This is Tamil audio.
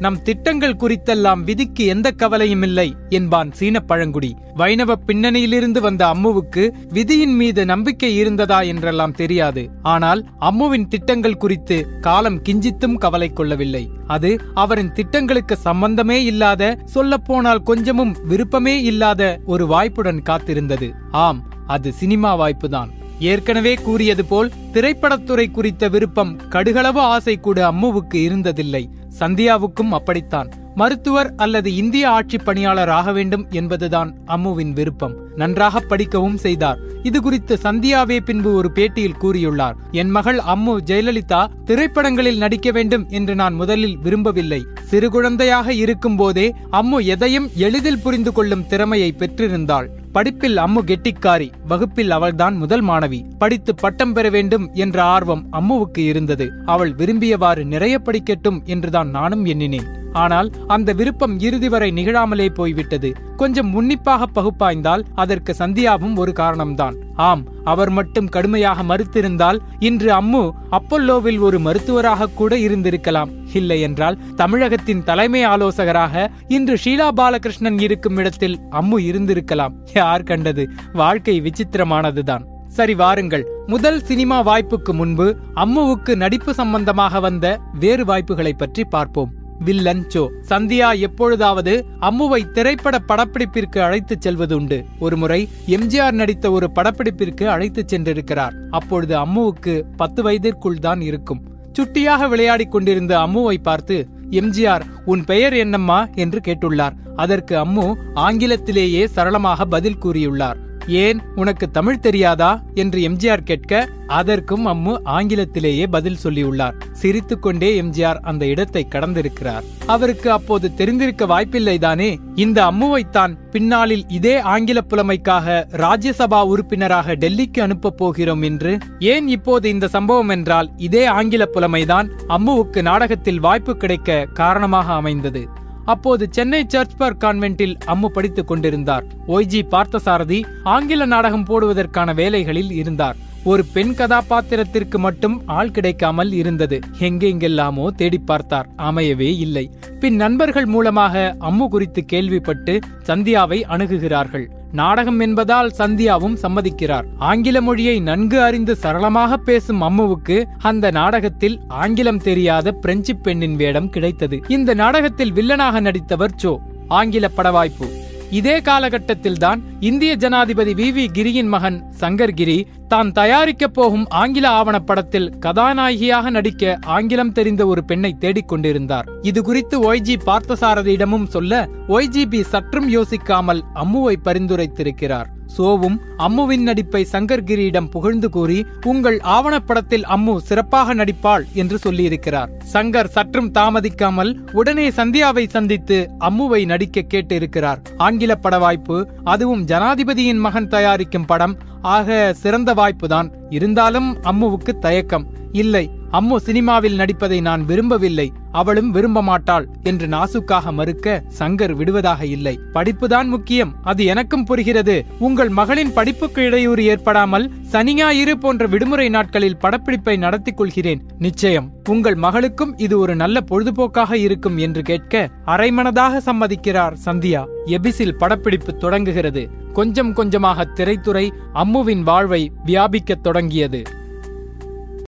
நம் திட்டங்கள் குறித்தெல்லாம் விதிக்கு எந்த கவலையும் இல்லை என்பான் சீன பழங்குடி வைணவ பின்னணியிலிருந்து வந்த அம்முவுக்கு விதியின் மீது நம்பிக்கை இருந்ததா என்றெல்லாம் தெரியாது. ஆனால் அம்முவின் திட்டங்கள் குறித்து காலம் கிஞ்சித்தும் கவலை கொள்ளவில்லை. அது அவரின் திட்டங்களுக்கு சம்பந்தமே இல்லாத சொல்லப்போனால் கொஞ்சமும் விருப்பமே இல்லாத ஒரு வாய்ப்புடன் காத்திருந்தது. ஆம் அது சினிமா வாய்ப்புதான். ஏற்கனவே கூறியது போல் திரைப்படத்துறை குறித்த விருப்பம் கடுகளவு ஆசை கூட அம்முவுக்கு இருந்ததில்லை. சந்தியாவுக்கும் அப்படித்தான். மருத்துவர் அல்லது இந்திய ஆட்சி பணியாளர் ஆக வேண்டும் என்பதுதான் அம்முவின் விருப்பம். நன்றாக படிக்கவும் செய்தார். இது குறித்து சந்தியாவே பின்பு ஒரு பேட்டியில் கூறியுள்ளார். என் மகள் அம்மு ஜெயலலிதா திரைப்படங்களில் நடிக்க வேண்டும் என்று நான் முதலில் விரும்பவில்லை. சிறு குழந்தையாக இருக்கும் போதே அம்மு எதையும் எளிதில் புரிந்து கொள்ளும் திறமையை பெற்றிருந்தாள். படிப்பில் அம்மு கெட்டிக்காரி வகுப்பில் அவள்தான் முதல் மாணவி. படித்து பட்டம் பெற வேண்டும் என்ற ஆர்வம் அம்முவுக்கு இருந்தது. அவள் விரும்பியவாறு நிறைய படிக்கட்டும் என்றுதான் நானும் எண்ணினேன். ஆனால் அந்த விருப்பம் இறுதி வரை நிகழாமலே போய்விட்டது. கொஞ்சம் உன்னிப்பாக பகுப்பாய்ந்தால் அதற்கு சந்தியாவும் ஒரு காரணம்தான். ஆம் அவர் மட்டும் கடுமையாக மறுத்திருந்தால் இன்று அம்மு அப்பல்லோவில் ஒரு மருத்துவராக கூட இருந்திருக்கலாம். இல்லை என்றால் தமிழகத்தின் தலைமை ஆலோசகராக இன்று ஷீலா பாலகிருஷ்ணன் இருக்கும் இடத்தில் அம்மு இருந்திருக்கலாம். யார் கண்டது? வாழ்க்கை விசித்திரமானதுதான். சரி வாருங்கள். முதல் சினிமா வாய்ப்புக்கு முன்பு அம்முவுக்கு நடிப்பு சம்பந்தமாக வந்த வேறு வாய்ப்புகளை பற்றி பார்ப்போம். Villain so. சந்தியா எப்பொழுதாவது அம்முவை திரைப்பட படப்பிடிப்பிற்கு அழைத்துச் செல்வதுண்டு. ஒருமுறை எம்ஜிஆர் நடித்த ஒரு படப்பிடிப்பிற்கு அழைத்துச் சென்றிருக்கிறார். அப்பொழுது அம்முவுக்கு பத்து வயதிற்குள் தான் இருக்கும். சுட்டியாக விளையாடிக் கொண்டிருந்த அம்முவை பார்த்து எம்ஜிஆர் உன் பெயர் என்னம்மா? என்று கேட்டுள்ளார். அதற்கு அம்மு ஆங்கிலத்திலேயே சரளமாக பதில் கூறியுள்ளார். ஏன் உனக்கு தமிழ் தெரியாதா? என்று எம்ஜிஆர் கேட்க அதற்கும் அம்மு ஆங்கிலத்திலேயே பதில் சொல்லியுள்ளார். சிரித்துக்கொண்டே எம்ஜிஆர் அந்த இடத்தை கடந்திருக்கிறார். அவருக்கு அப்போது தெரிந்திருக்க வாய்ப்பில்லை தானே? இந்த அம்முவைத்தான் பின்னாளில் இதே ஆங்கில புலமைக்காக ராஜ்யசபா உறுப்பினராக டெல்லிக்கு அனுப்பப் போகிறோம் என்று? ஏன் இப்போது இந்த சம்பவம் என்றால் இதே ஆங்கில புலமைதான் அம்முவுக்கு நாடகத்தில் வாய்ப்பு கிடைக்க காரணமாக அமைந்தது. அப்போது சென்னை சர்ச் பார்க் கான்வென்ட்டில் அம்மு படித்துக் கொண்டிருந்தார். ஒய்ஜி பார்த்தசாரதி ஆங்கில நாடகம் போடுவதற்கான வேலைகளில் இருந்தார். ஒரு பெண் கதாபாத்திரத்திற்கு மட்டும் ஆள் கிடைக்காமல் இருந்தது. எங்கெங்கெல்லாமோ தேடி பார்த்தார். அமையவே இல்லை. பின் நண்பர்கள் மூலமாக அம்மு குறித்து கேள்விப்பட்டு சந்தியாவை அணுகுகிறார்கள். நாடகம் என்பதால் சந்தியாவும் சம்மதிக்கிறார். ஆங்கில மொழியை நன்கு அறிந்து சரளமாக பேசும் அம்முவுக்கு அந்த நாடகத்தில் ஆங்கிலம் தெரியாத பிரெஞ்சு பெண்ணின் வேடம் கிடைத்தது. இந்த நாடகத்தில் வில்லனாக நடித்தவர் சோ ஆங்கில படவாய்ப்பு. இதே காலகட்டத்தில் தான் இந்திய ஜனாதிபதி வி வி கிரியின் மகன் சங்கர் கிரி தான் தயாரிக்கப் போகும் ஆங்கில ஆவணப்படத்தில் கதாநாயகியாக நடிக்க ஆங்கிலம் தெரிந்த ஒரு பெண்ணை தேடிக் கொண்டிருந்தார். இது குறித்து ஒய்ஜி பார்த்தசாரதியிடமும் சொல்ல ஒய்ஜிபி சற்றும் யோசிக்காமல் அம்முவை பரிந்துரைத்திருக்கிறார். சோவும் அம்முவின் நடிப்பை சங்கர்கிரியிடம் புகழ்ந்து கூறி உங்கள் ஆவணப்படத்தில் அம்மு சிறப்பாக நடிப்பாள் என்று சொல்லியிருக்கிறார். சங்கர் சற்றும் தாமதிக்காமல் உடனே சந்தியாவை சந்தித்து அம்முவை நடிக்க கேட்டிருக்கிறார். ஆங்கில பட வாய்ப்பு அதுவும் ஜனாதிபதியின் மகன் தயாரிக்கும் படம் ஆக சிறந்த வாய்ப்புதான். இருந்தாலும் அம்முவுக்கு தயக்கம். இல்லை அம்மு சினிமாவில் நடிப்பதை நான் விரும்பவில்லை. அவளும் விரும்ப மாட்டாள் என்று நாசுக்காக மறுக்க சங்கர் விடுவதாக இல்லை. படிப்புதான் முக்கியம். அது எனக்கும் புரிகிறது. உங்கள் மகளின் படிப்புக்கு இடையூறு ஏற்படாமல் சனி ஞாயிறு போன்ற விடுமுறை நாட்களில் படப்பிடிப்பை நடத்திக் கொள்கிறேன். நிச்சயம் உங்கள் மகளுக்கும் இது ஒரு நல்ல பொழுதுபோக்காக இருக்கும் என்று கேட்க அரைமனதாக சம்மதிக்கிறார் சந்தியா. எபிசில் படப்பிடிப்பு தொடங்குகிறது. கொஞ்சம் கொஞ்சமாக திரைத்துறை அம்முவின் வாழ்வை வியாபிக்கத் தொடங்கியது.